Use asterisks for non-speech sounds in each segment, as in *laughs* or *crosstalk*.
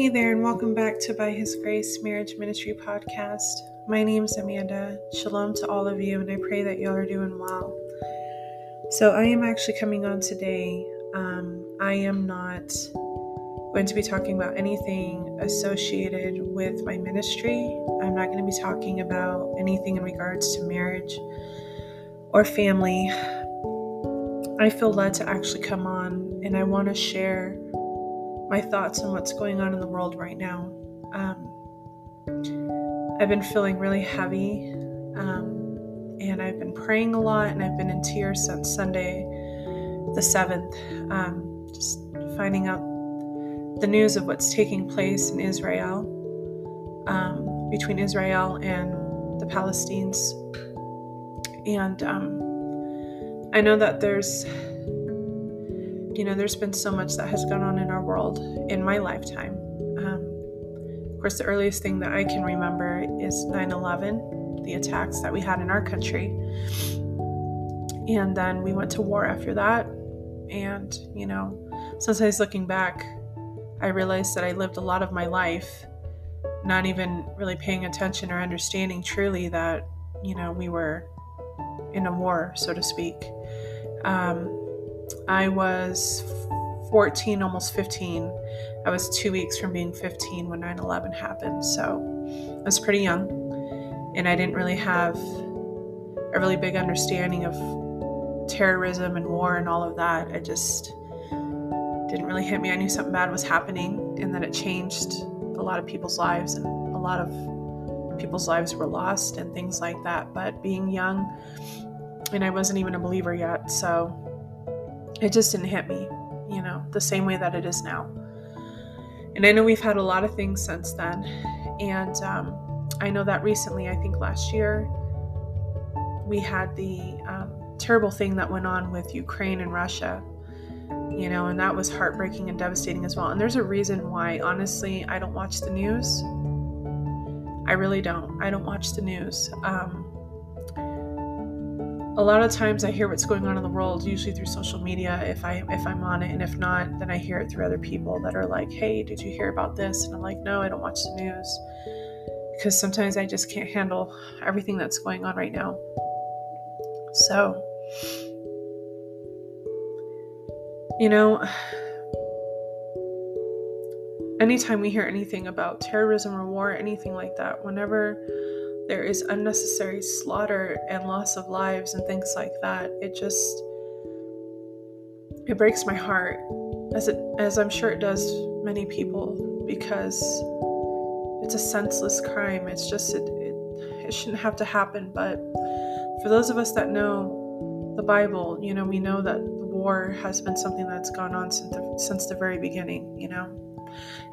Hey there, and welcome back to By His Grace Marriage Ministry Podcast. My name is Amanda. Shalom to all of you, and I pray that y'all are doing well. So, I am actually coming on today. Um, I am not going to be talking about anything associated with my ministry. I'm not going to be talking about anything in regards to marriage or family. I feel led to actually come on and I want to share my thoughts on what's going on in the world right now. Um, I've been feeling really heavy, um, and I've been praying a lot, and I've been in tears since Sunday, the 7th, um, just finding out the news of what's taking place in Israel, um, between Israel and the Palestinians. And um, I know that there's you know, there's been so much that has gone on in our world in my lifetime. Um, of course, the earliest thing that I can remember is 9 11, the attacks that we had in our country. And then we went to war after that. And, you know, sometimes looking back, I realized that I lived a lot of my life not even really paying attention or understanding truly that, you know, we were in a war, so to speak. Um, I was 14, almost 15. I was two weeks from being 15 when 9 11 happened. So I was pretty young. And I didn't really have a really big understanding of terrorism and war and all of that. I just didn't really hit me. I knew something bad was happening and that it changed a lot of people's lives and a lot of people's lives were lost and things like that. But being young, and I wasn't even a believer yet, so it just didn't hit me, you know, the same way that it is now. And I know we've had a lot of things since then. And um, I know that recently, I think last year, we had the um, terrible thing that went on with Ukraine and Russia, you know, and that was heartbreaking and devastating as well. And there's a reason why, honestly, I don't watch the news. I really don't. I don't watch the news. Um, a lot of times I hear what's going on in the world usually through social media. If I if I'm on it and if not then I hear it through other people that are like hey did you hear about this? And I'm like no I don't watch the news. Because sometimes I just can't handle everything that's going on right now. So you know anytime we hear anything about terrorism or war anything like that whenever there is unnecessary slaughter and loss of lives and things like that. It just it breaks my heart as it as I'm sure it does many people because it's a senseless crime. It's just it, it, it shouldn't have to happen, but for those of us that know the Bible, you know, we know that war has been something that's gone on since the, since the very beginning, you know.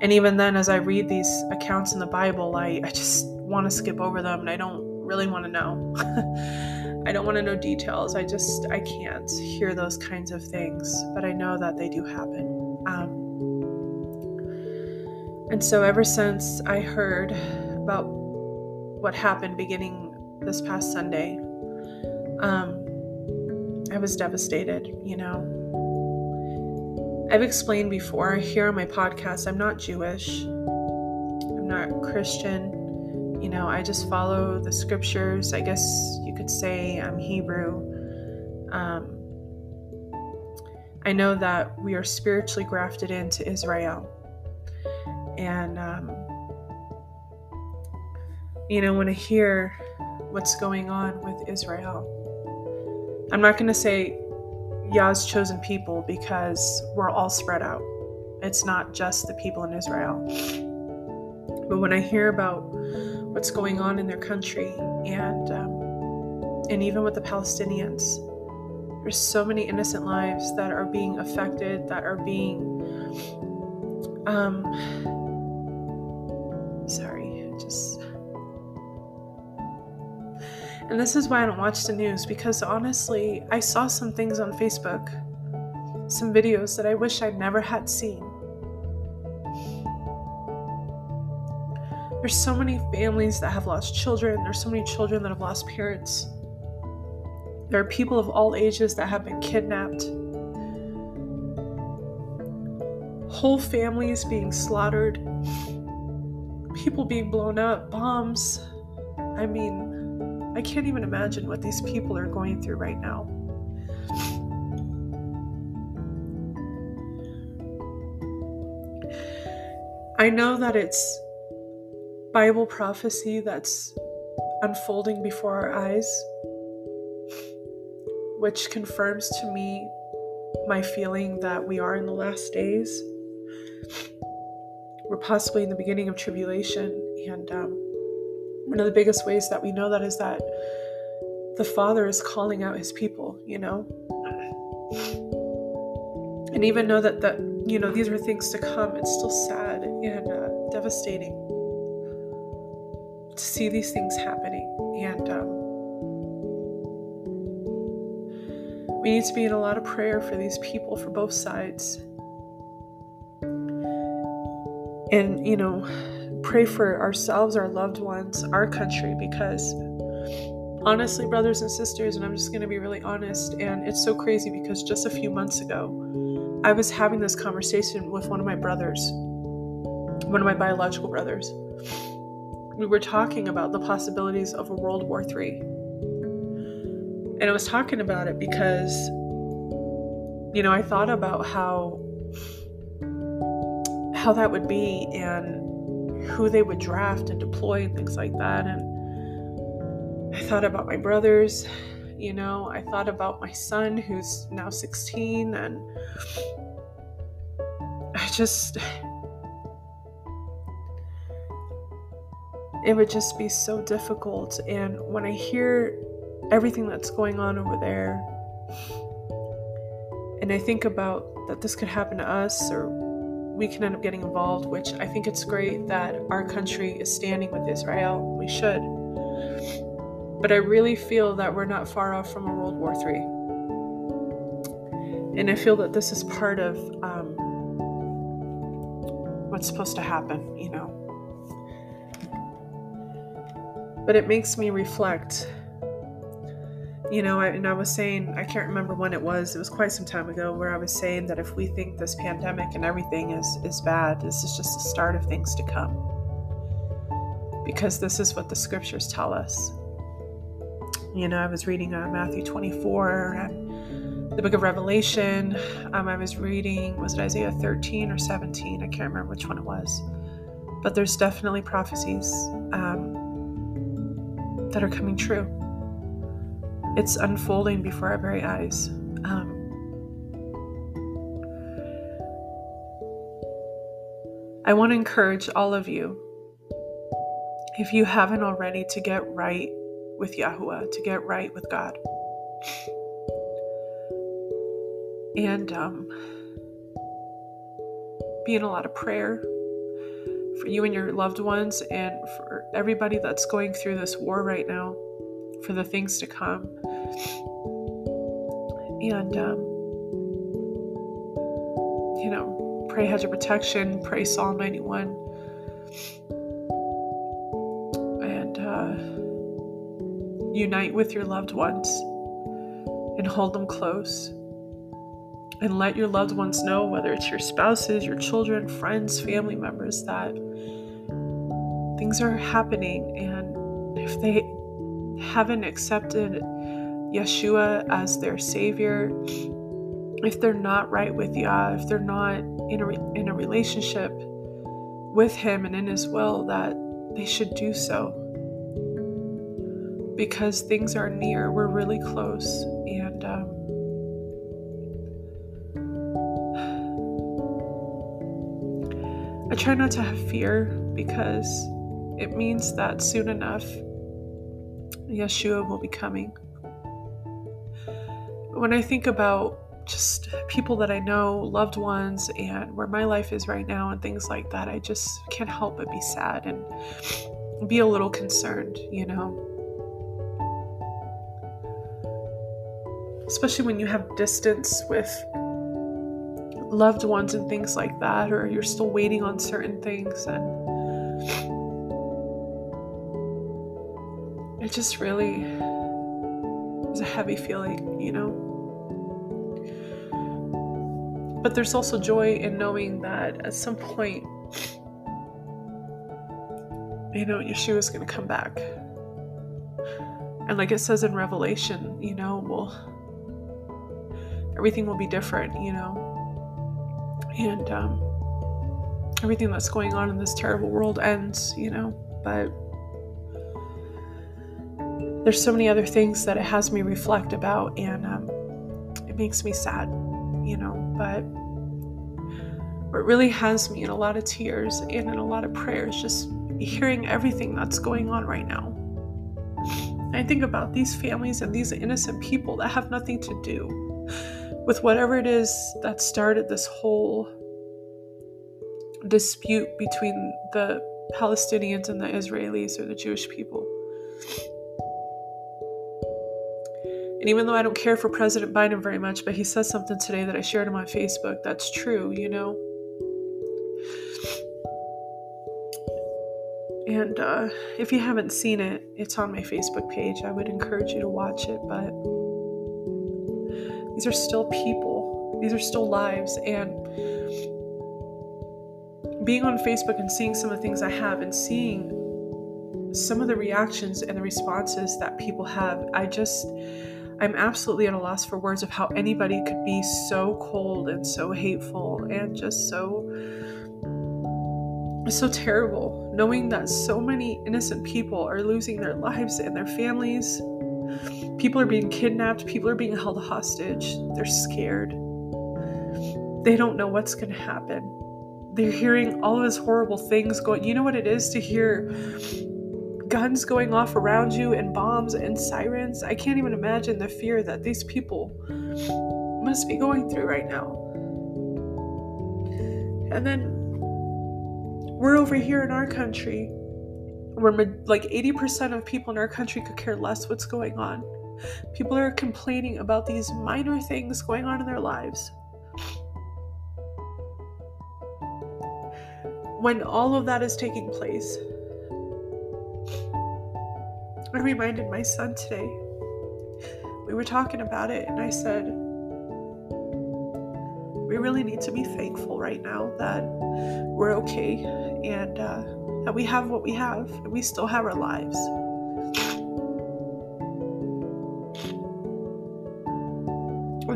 And even then, as I read these accounts in the Bible, I, I just want to skip over them and I don't really want to know. *laughs* I don't want to know details. I just, I can't hear those kinds of things, but I know that they do happen. Um, and so, ever since I heard about what happened beginning this past Sunday, um, I was devastated, you know. I've explained before here on my podcast, I'm not Jewish, I'm not Christian. You know, I just follow the scriptures. I guess you could say I'm Hebrew. Um, I know that we are spiritually grafted into Israel. And, um, you know, when I hear what's going on with Israel, I'm not going to say Yah's chosen people because we're all spread out. It's not just the people in Israel. But when I hear about what's going on in their country and um, and even with the Palestinians, there's so many innocent lives that are being affected, that are being um, sorry, just and this is why I don't watch the news because honestly, I saw some things on Facebook, some videos that I wish I'd never had seen. There's so many families that have lost children, there's so many children that have lost parents. There are people of all ages that have been kidnapped. whole families being slaughtered, people being blown up, bombs. I mean, I can't even imagine what these people are going through right now. I know that it's Bible prophecy that's unfolding before our eyes, which confirms to me my feeling that we are in the last days. We're possibly in the beginning of tribulation. And um, one of the biggest ways that we know that is that the Father is calling out his people, you know? And even know that, that you know, these are things to come, it's still sad and uh, devastating to see these things happening. And um, We need to be in a lot of prayer for these people for both sides. And, you know, pray for ourselves, our loved ones, our country, because honestly, brothers and sisters, and I'm just going to be really honest, and it's so crazy because just a few months ago, I was having this conversation with one of my brothers, one of my biological brothers. We were talking about the possibilities of a World War III and I was talking about it because, you know, I thought about how how that would be and who they would draft and deploy and things like that. And I thought about my brothers, you know, I thought about my son who's now 16 and I just it would just be so difficult and when I hear everything that's going on over there. And I think about that this could happen to us or we can end up getting involved, which I think it's great that our country is standing with Israel. We should. But I really feel that we're not far off from a World War III. And I feel that this is part of um, what's supposed to happen, you know. But it makes me reflect you know, I, and I was saying, I can't remember when it was, it was quite some time ago, where I was saying that if we think this pandemic and everything is, is bad, this is just the start of things to come. Because this is what the scriptures tell us. You know, I was reading uh, Matthew 24 and the book of Revelation. Um, I was reading, was it Isaiah 13 or 17? I can't remember which one it was. But there's definitely prophecies um, that are coming true it's unfolding before our very eyes. Um, I want to encourage all of you, if you haven't already, to get right with Yahuwah, to get right with God. And um, be in a lot of prayer for you and your loved ones and for everybody that's going through this war right now for the things to come. And, um, you know, pray hedge of protection, pray Psalm 91. And uh, unite with your loved ones and hold them close. And let your loved ones know, whether it's your spouses, your children, friends, family members, that things are happening. And if they haven't accepted Yeshua as their savior, if they're not right with Yah, if they're not in a, in a relationship with Him and in His will, that they should do so. Because things are near, we're really close, and um, try not to have fear because it means that soon enough Yeshua will be coming. When I think about just people that I know, loved ones, and where my life is right now, and things like that, I just can't help but be sad and be a little concerned, you know. Especially when you have distance with loved ones and things like that, or you're still waiting on certain things, and it just really is a heavy feeling, you know. But there's also joy in knowing that at some point, you know, Yeshua is going to come back. And like it says in Revelation, you know, well, everything will be different, you know. And um, everything that's going on in this terrible world ends, you know. But there's so many other things that it has me reflect about, and um, it makes me sad, you know. But what really has me in a lot of tears and in a lot of prayers, just hearing everything that's going on right now. I think about these families and these innocent people that have nothing to do with whatever it is that started this whole dispute between the Palestinians and the Israelis or the Jewish people. And even though I don't care for President Biden very much, but he says something today that I shared on my Facebook that's true, you know? And uh, if you haven't seen it, it's on my Facebook page. I would encourage you to watch it, but these are still people, these are still lives. And being on Facebook and seeing some of the things I have and seeing some of the reactions and the responses that people have, I just, I'm absolutely at a loss for words of how anybody could be so cold and so hateful and just so so terrible knowing that so many innocent people are losing their lives and their families. People are being kidnapped, people are being held hostage. They're scared. They don't know what's going to happen. They're hearing all of these horrible things going. You know what it is to hear guns going off around you and bombs and sirens. I can't even imagine the fear that these people must be going through right now. And then we're over here in our country where like 80% of people in our country could care less what's going on. People are complaining about these minor things going on in their lives. When all of that is taking place, I reminded my son today. We were talking about it, and I said, We really need to be thankful right now that we're okay and uh, that we have what we have and we still have our lives.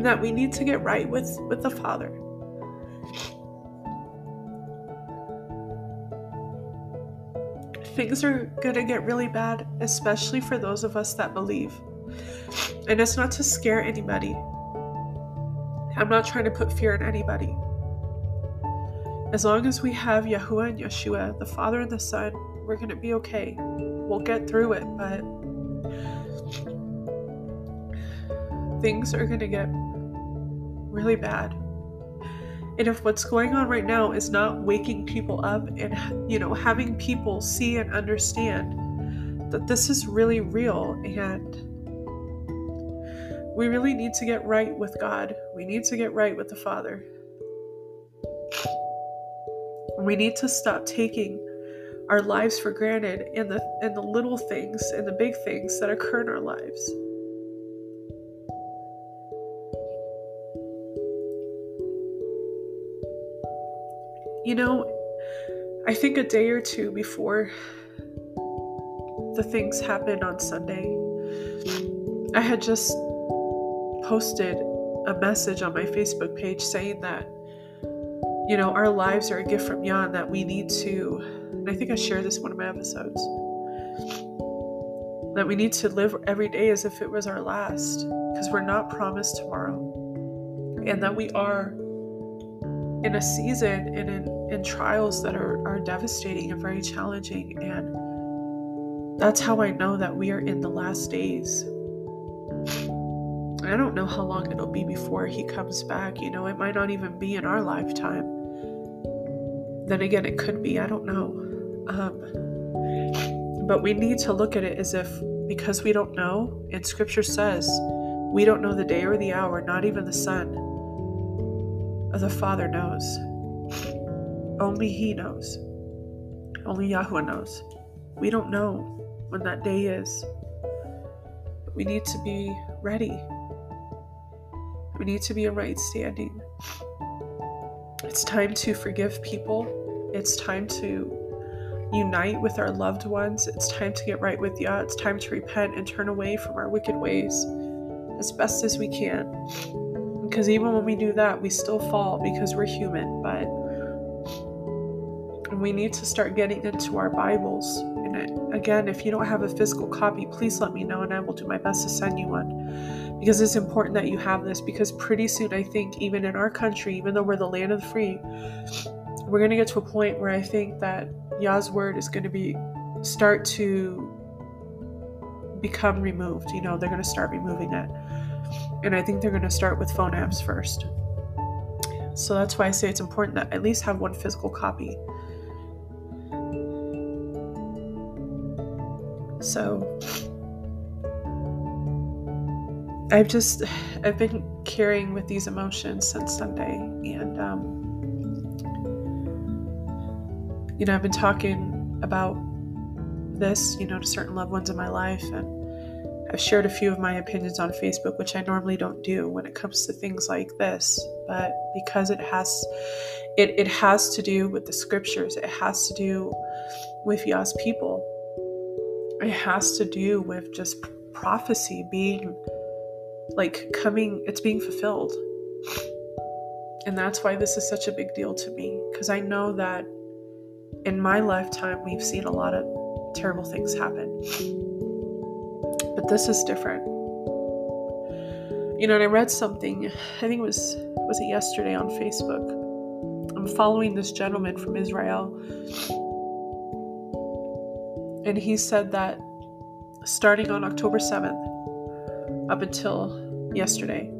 And that we need to get right with, with the Father. things are going to get really bad, especially for those of us that believe. And it's not to scare anybody. I'm not trying to put fear in anybody. As long as we have Yahuwah and Yeshua, the Father and the Son, we're going to be okay. We'll get through it, but things are going to get really bad. And if what's going on right now is not waking people up and, you know, having people see and understand that this is really real and we really need to get right with God, we need to get right with the Father. We need to stop taking our lives for granted in the in the little things and the big things that occur in our lives. You know, I think a day or two before the things happened on Sunday, I had just posted a message on my Facebook page saying that, you know, our lives are a gift from Yah, that we need to, and I think I shared this one of my episodes, that we need to live every day as if it was our last, because we're not promised tomorrow, and that we are in a season and in, in trials that are, are devastating and very challenging. And that's how I know that we are in the last days. I don't know how long it'll be before he comes back. You know, it might not even be in our lifetime. Then again, it could be. I don't know. Um, but we need to look at it as if because we don't know, and scripture says we don't know the day or the hour, not even the The Father knows. Only He knows. Only Yahweh knows. We don't know when that day is. But we need to be ready. We need to be in right standing. It's time to forgive people. It's time to unite with our loved ones. It's time to get right with Yah. It's time to repent and turn away from our wicked ways as best as we can. Because even when we do that, we still fall because we're human. But we need to start getting into our Bibles. And again, if you don't have a physical copy, please let me know and I will do my best to send you one. Because it's important that you have this. Because pretty soon, I think, even in our country, even though we're the land of the free, we're going to get to a point where I think that Yah's word is going to be start to become removed. You know, they're going to start removing it. And I think they're going to start with phone apps first. So that's why I say it's important that at least have one physical copy. So I've just I've been carrying with these emotions since Sunday and um you know, I've been talking about this, you know, to certain loved ones in my life, and I've shared a few of my opinions on Facebook, which I normally don't do when it comes to things like this. But because it has, it, it has to do with the scriptures, it has to do with Yah's people, it has to do with just prophecy being like coming, it's being fulfilled. And that's why this is such a big deal to me, because I know that in my lifetime, we've seen a lot of terrible things happen. This is different. You know, and I read something, I think it was was it yesterday on Facebook. I'm following this gentleman from Israel. And he said that starting on October 7th up until yesterday,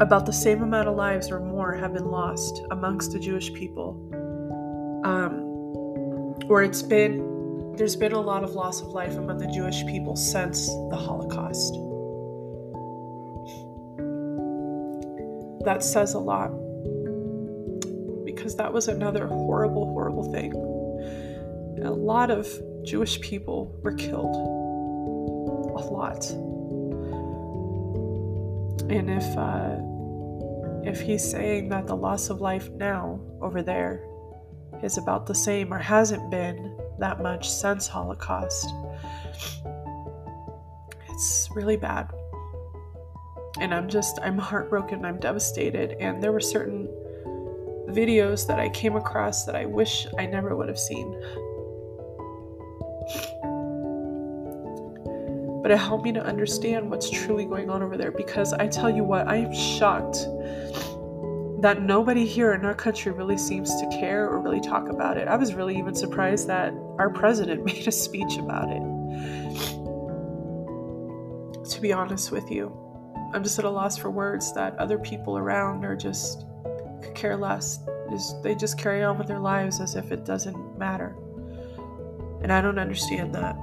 about the same amount of lives or more have been lost amongst the Jewish people um, where it's been there's been a lot of loss of life among the Jewish people since the Holocaust. That says a lot because that was another horrible, horrible thing. A lot of Jewish people were killed. A lot. And if uh, if he's saying that the loss of life now over there is about the same or hasn't been that much since Holocaust. It's really bad. And I'm just, I'm heartbroken, I'm devastated. And there were certain videos that I came across that I wish I never would have seen. But it helped me to understand what's truly going on over there because I tell you what, I am shocked that nobody here in our country really seems to care or really talk about it. I was really even surprised that our president *laughs* made a speech about it. To be honest with you, I'm just at a loss for words that other people around are just could care less. Just, they just carry on with their lives as if it doesn't matter. And I don't understand that.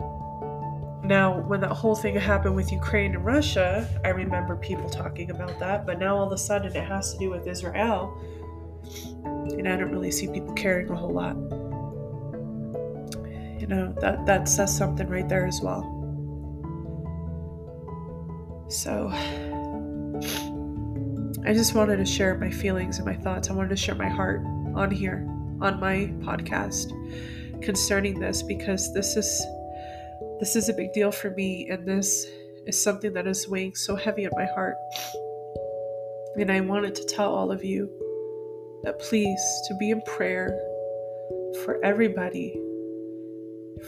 Now, when that whole thing happened with Ukraine and Russia, I remember people talking about that, but now all of a sudden it has to do with Israel, and I don't really see people caring a whole lot. You know, that, that says something right there as well. So, I just wanted to share my feelings and my thoughts. I wanted to share my heart on here, on my podcast concerning this, because this is this is a big deal for me, and this is something that is weighing so heavy on my heart. And I wanted to tell all of you that please to be in prayer for everybody,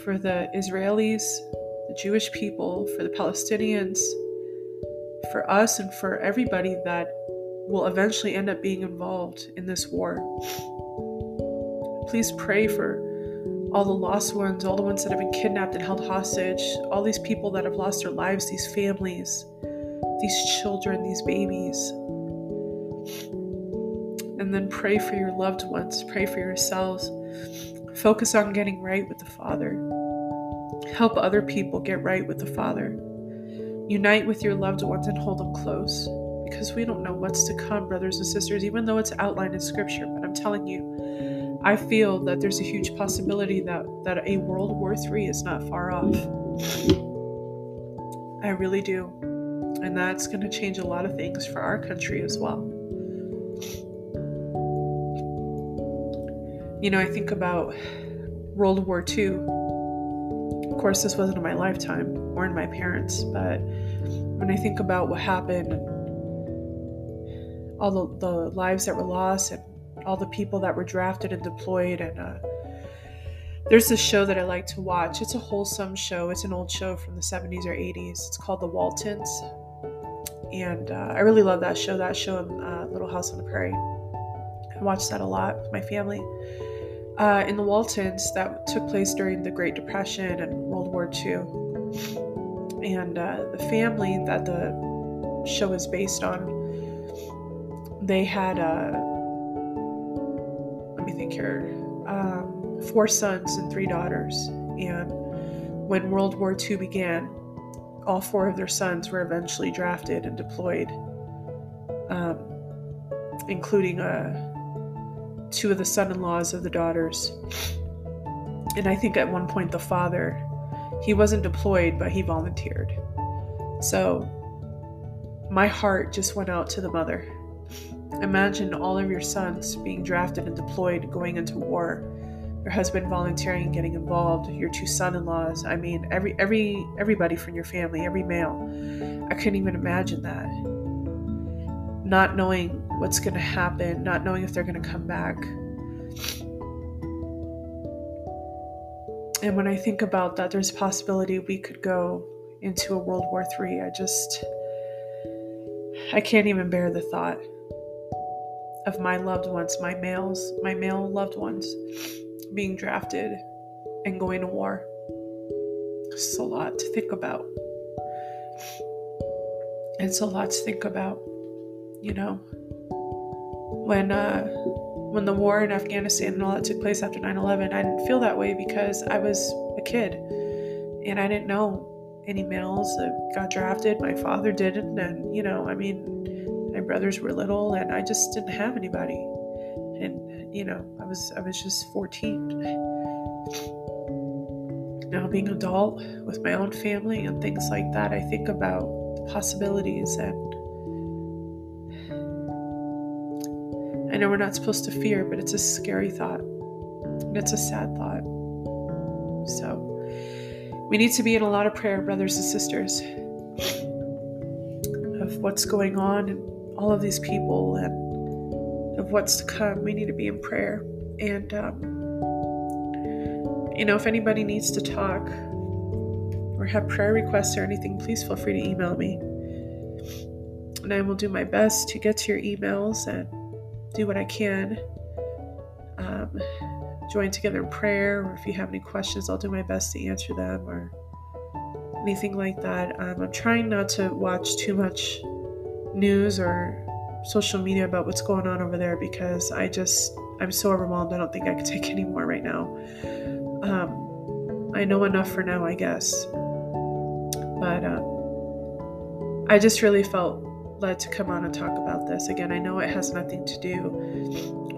for the Israelis, the Jewish people, for the Palestinians, for us, and for everybody that will eventually end up being involved in this war. Please pray for all the lost ones, all the ones that have been kidnapped and held hostage, all these people that have lost their lives, these families, these children, these babies. And then pray for your loved ones, pray for yourselves. Focus on getting right with the Father. Help other people get right with the Father. Unite with your loved ones and hold them close because we don't know what's to come, brothers and sisters, even though it's outlined in Scripture. But I'm telling you, I feel that there's a huge possibility that, that a World War III is not far off. I really do. And that's going to change a lot of things for our country as well. you know, I think about World War II. Of course, this wasn't in my lifetime or in my parents, but when I think about what happened, all the, the lives that were lost, and all the people that were drafted and deployed, and uh, there's this show that I like to watch. It's a wholesome show. It's an old show from the 70s or 80s. It's called The Waltons. And uh, I really love that show, that show in uh, Little House on the Prairie. I watched that a lot with my family. Uh, in The Waltons, that took place during the Great Depression and World War II. And uh, the family that the show is based on, they had, uh, Um, four sons and three daughters. And when World War II began, all four of their sons were eventually drafted and deployed, um, including uh, two of the son in laws of the daughters. And I think at one point the father, he wasn't deployed, but he volunteered. So my heart just went out to the mother. Imagine all of your sons being drafted and deployed, going into war. Your husband volunteering getting involved your two son-in-laws i mean every every everybody from your family every male. I couldn't even imagine that. Not knowing what's going to happen not knowing if they're going to come back. And when i think about that there's a possibility we could go into a world war iii i just i can't even bear the thought of my loved ones my males my male loved ones being drafted and going to war. It's a lot to think about. It's a lot to think about, you know. When uh when the war in Afghanistan and all that took place after 9/11, I didn't feel that way because I was a kid and I didn't know any males that got drafted. My father didn't and you know, I mean, brothers were little and I just didn't have anybody. And you know, I was I was just 14. Now being adult with my own family and things like that, I think about the possibilities and I know we're not supposed to fear, but it's a scary thought. And it's a sad thought. So we need to be in a lot of prayer, brothers and sisters, of what's going on all of these people and of what's to come. We need to be in prayer. And, um, you know, if anybody needs to talk or have prayer requests or anything, please feel free to email me. And I will do my best to get to your emails and do what I can. Um, join together in prayer, or if you have any questions, I'll do my best to answer them or anything like that. Um, I'm trying not to watch too much news or social media about what's going on over there because I just I'm so overwhelmed. I don't think I can *laughs* take any more right now. Um, I know enough for now, I guess. But um, I just really felt led to come on and talk about this. Again, I know it has nothing to do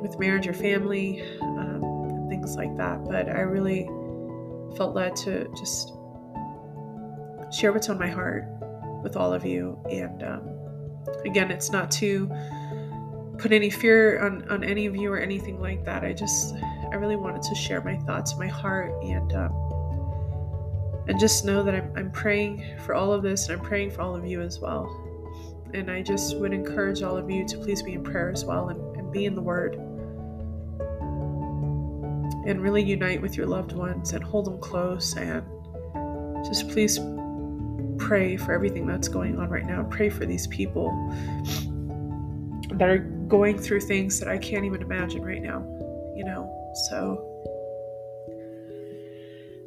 with marriage or family um, things like that, but I really felt led to just share what's on my heart with all of you and um, again, it's not to put any fear on, on any of you or anything like that. I just, I really wanted to share my thoughts, my heart, and um, and just know that I'm, I'm praying for all of this and I'm praying for all of you as well. And I just would encourage all of you to please be in prayer as well and, and be in the Word. And really unite with your loved ones and hold them close and just please pray for everything that's going on right now. Pray for these people that are going through things that I can't even imagine right now, you know? So,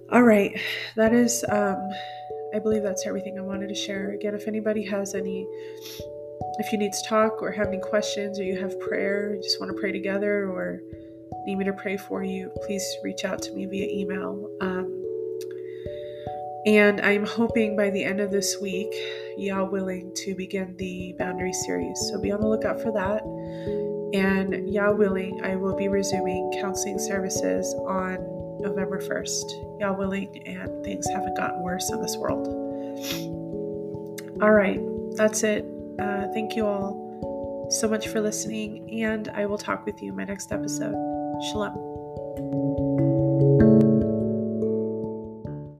all right, that is, um, I believe that's everything I wanted to share. Again, if anybody has any, if you need to talk or have any questions or you have prayer, you just want to pray together or need me to pray for you, please reach out to me via email. Um, and I'm hoping by the end of this week, Yah willing, to begin the boundary series. So be on the lookout for that. And Yah willing, I will be resuming counseling services on November 1st. Yah willing, and things haven't gotten worse in this world. All right, that's it. Uh, thank you all so much for listening, and I will talk with you in my next episode. Shalom.